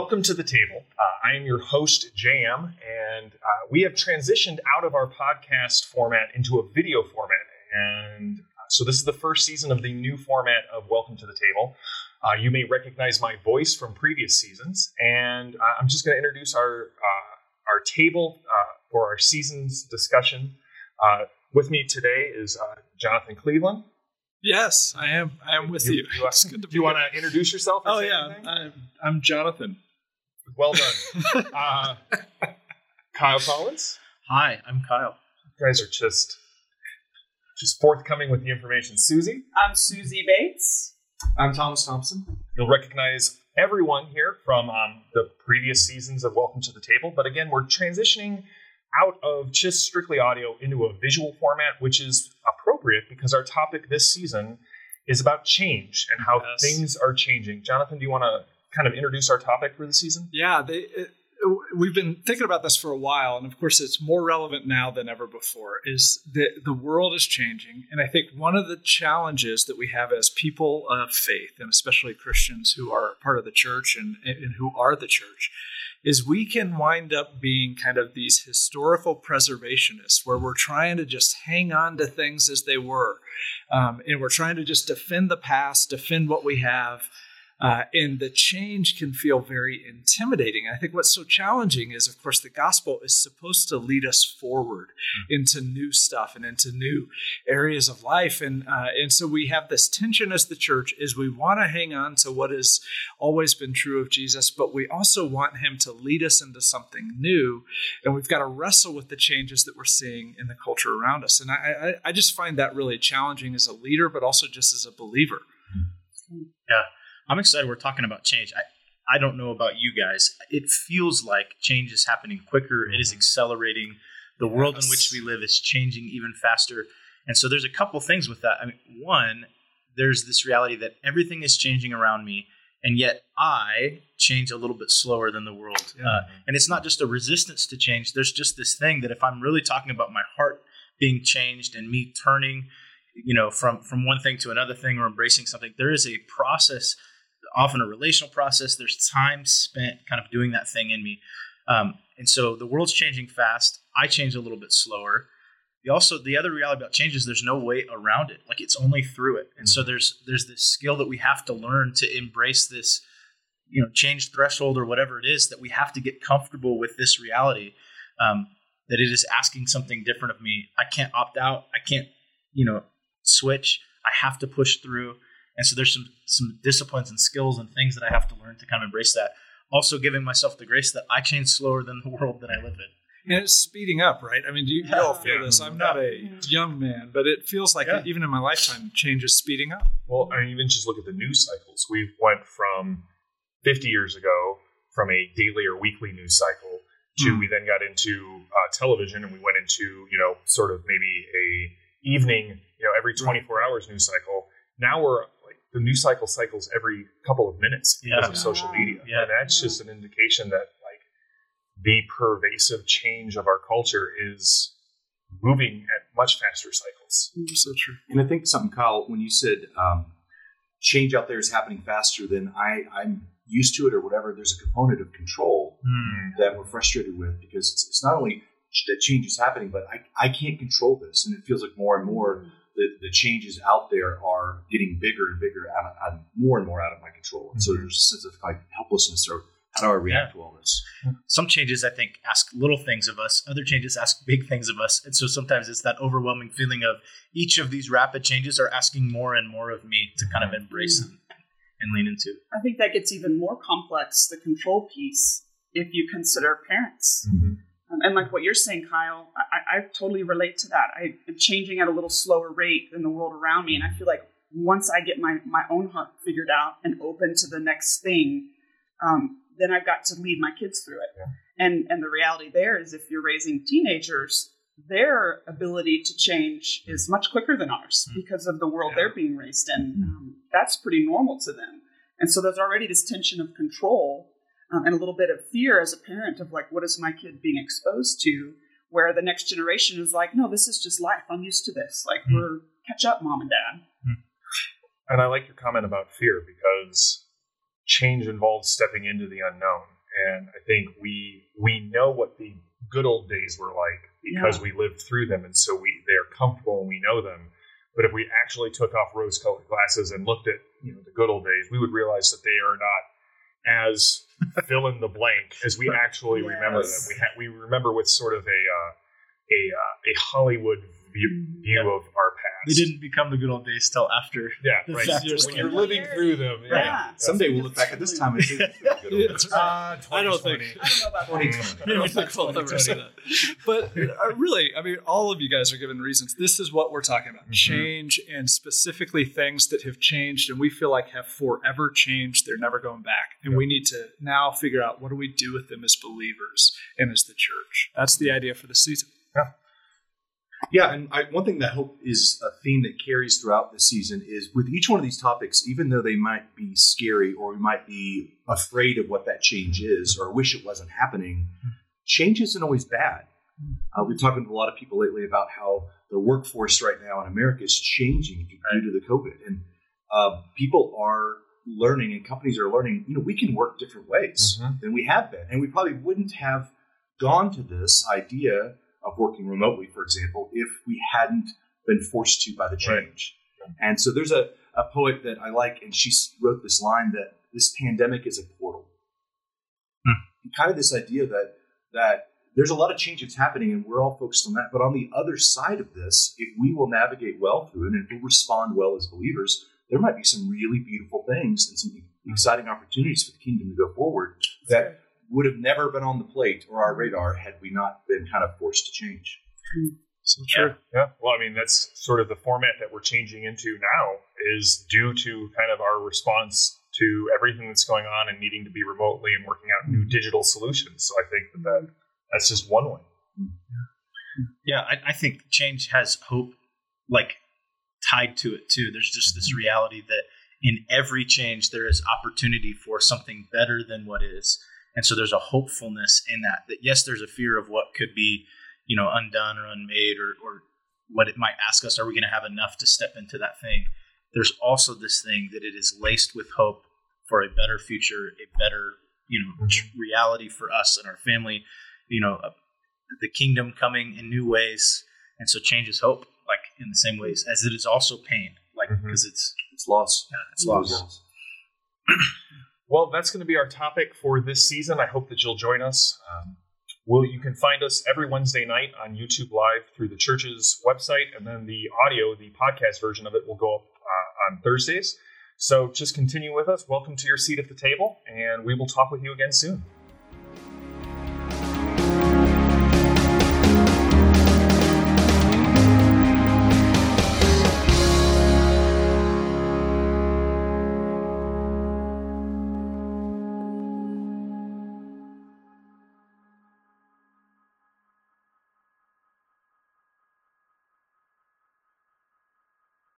Welcome to the table. Uh, I am your host, Jam, and uh, we have transitioned out of our podcast format into a video format. And uh, so this is the first season of the new format of Welcome to the Table. Uh, you may recognize my voice from previous seasons, and uh, I'm just going to introduce our uh, our table for our season's discussion. with me today is Jonathan Cleveland. Yes, I am. I am with you. you. you. It's good to do you want to introduce yourself? Oh yeah, I'm, I'm, Jonathan. Well done, uh, Kyle Collins. Hi, I'm Kyle. You guys are just just forthcoming with the information. Susie. I'm Susie Bates. I'm Thomas Thompson. You'll recognize everyone here from um, the previous seasons of Welcome to the Table, but again, we're transitioning out of just strictly audio into a visual format, which is appropriate because our topic this season is about change and how yes. things are changing. Jonathan, do you want to kind of introduce our topic for the season? Yeah, they, it, we've been thinking about this for a while, and of course, it's more relevant now than ever before. Is that the world is changing, and I think one of the challenges that we have as people of faith, and especially Christians who are part of the church and, and who are the church, is we can wind up being kind of these historical preservationists where we're trying to just hang on to things as they were. Um, and we're trying to just defend the past, defend what we have, uh, and the change can feel very intimidating. I think what's so challenging is, of course, the gospel is supposed to lead us forward mm-hmm. into new stuff and into new areas of life. And, uh, and so we have this tension as the church is we want to hang on to what has always been true of Jesus, but we also want him to lead us into something new. And we've got to wrestle with the changes that we're seeing in the culture around us. And I, I, I just find that really challenging as a leader, but also just as a believer. Yeah. I'm excited we're talking about change. I, I don't know about you guys. It feels like change is happening quicker. It is mm-hmm. accelerating. The world yes. in which we live is changing even faster. And so there's a couple things with that. I mean, one, there's this reality that everything is changing around me, and yet I change a little bit slower than the world. Yeah. Uh, and it's not just a resistance to change. There's just this thing that if I'm really talking about my heart being changed and me turning, you know, from from one thing to another thing or embracing something, there is a process often a relational process. There's time spent kind of doing that thing in me. Um, and so the world's changing fast. I change a little bit slower. The also the other reality about change is there's no way around it. Like it's only through it. And so there's there's this skill that we have to learn to embrace this, you know, change threshold or whatever it is that we have to get comfortable with this reality. Um, that it is asking something different of me. I can't opt out. I can't, you know, switch. I have to push through. And so there's some some disciplines and skills and things that I have to learn to kind of embrace that. Also giving myself the grace that I change slower than the world that I live in. And it's speeding up, right? I mean, do you, you all feel yeah. this? I'm not a young man, but it feels like yeah. even in my lifetime, change is speeding up. Well, I mean, even just look at the news cycles. We went from 50 years ago from a daily or weekly news cycle to mm. we then got into uh, television and we went into you know sort of maybe a evening you know every 24 hours news cycle. Now we're the news cycle cycles every couple of minutes because yeah. of social media. Yeah. And that's just an indication that like the pervasive change of our culture is moving at much faster cycles. Mm, so true. And I think something, Kyle, when you said um, change out there is happening faster than I, I'm used to it or whatever, there's a component of control mm. that we're frustrated with because it's, it's, not only that change is happening, but I, I can't control this. And it feels like more and more mm the, the changes out there are getting bigger and bigger, out of, out, more and more out of my control. And mm-hmm. so there's a sense of like helplessness or how do I react yeah. to all this? Some changes, I think, ask little things of us. Other changes ask big things of us. And so sometimes it's that overwhelming feeling of each of these rapid changes are asking more and more of me to kind of mm-hmm. embrace mm-hmm. and lean into. I think that gets even more complex, the control piece, if you consider parents. Mm-hmm. And like what you're saying, Kyle, I, I totally relate to that. I am changing at a little slower rate than the world around me. And I feel like once I get my, my own heart figured out and open to the next thing, um, then I've got to lead my kids through it. Yeah. And, and the reality there is if you're raising teenagers, their ability to change is much quicker than ours mm-hmm. because of the world yeah. they're being raised in. Hmm. Um, that's pretty normal to them. And so there's already this tension of control um, and a little bit of fear as a parent of like, what is my kid being exposed to? Where the next generation is like, no, this is just life. I'm used to this. Like, mm. we're catch up, mom and dad. Mm. And I like your comment about fear because change involves stepping into the unknown. and I think we we know what the good old days were like because Yeah. we lived through them, and so we they are comfortable and we know them. But if we actually took off rose-colored glasses and looked at you know the good old days, we would realize that they are not as fill in the blank as we actually remember them. We ha- we remember with sort of a uh, a uh, a Hollywood view, view of our past. They didn't become the good old days till after. Yeah, The right. fact When is- you're living through them, yeah. Yeah. Someday we'll look back at this time and say, Yeah, that's Uh, I don't think- I don't know about that. I don't think we'll ever say that. But uh, really, I mean, all of you guys are given reasons. This is what we're talking about Mhm. change and specifically things that have changed and we feel like have forever changed. They're never going back. And we need to now figure out what do we do with them as believers and as the church. That's the idea for the season. Yeah, and I, one thing that I hope is a theme that carries throughout the season is with each one of these topics, even though they might be scary or we might be afraid of what that change is or wish it wasn't happening, change isn't always bad. Uh, we've talking to a lot of people lately about how the workforce right now in America is changing due to the COVID, and uh, people are learning and companies are learning. You know, we can work different ways Mhm. than we have been, and we probably wouldn't have gone to this idea of working remotely, for example, if we hadn't been forced to by the change. And so there's a, a poet that I like, and she wrote this line that this pandemic is a portal. Hmm. And Kind of this idea that that there's a lot of change that's happening, and we're all focused on that. But on the other side of this, if we will navigate well through it, and if we respond well as believers, there might be some really beautiful things and some exciting opportunities for the kingdom to go forward that would have never been on the plate or our radar had we not been kind of forced to change. So Yeah, yeah. Well, I mean, that's sort of the format that we're changing into now is due to kind of our response to everything that's going on and needing to be remotely and working out new digital solutions. So I think that, that that's just one way. Yeah, I, I think change has hope, like tied to it too. There's just this reality that in every change there is opportunity for something better than what is, and so there's a hopefulness in that. That yes, there's a fear of what could be, you know, undone or unmade, or or what it might ask us. Are we going to have enough to step into that thing? There's also this thing that it is laced with hope for a better future, a better you know reality for us and our family. You know, a, the kingdom coming in new ways, and so change is hope, like in the same ways as it is also pain, like mm-hmm. because it's It's loss. yeah, it's It's loss. loss. Well, that's going to be our topic for this season. I hope that you'll join us. Um, well, you can find us every Wednesday night on YouTube Live through the church's website, and then the audio, the podcast version of it, will go up uh, on Thursdays. So just continue with us. Welcome to your seat at the table, and we will talk with you again soon.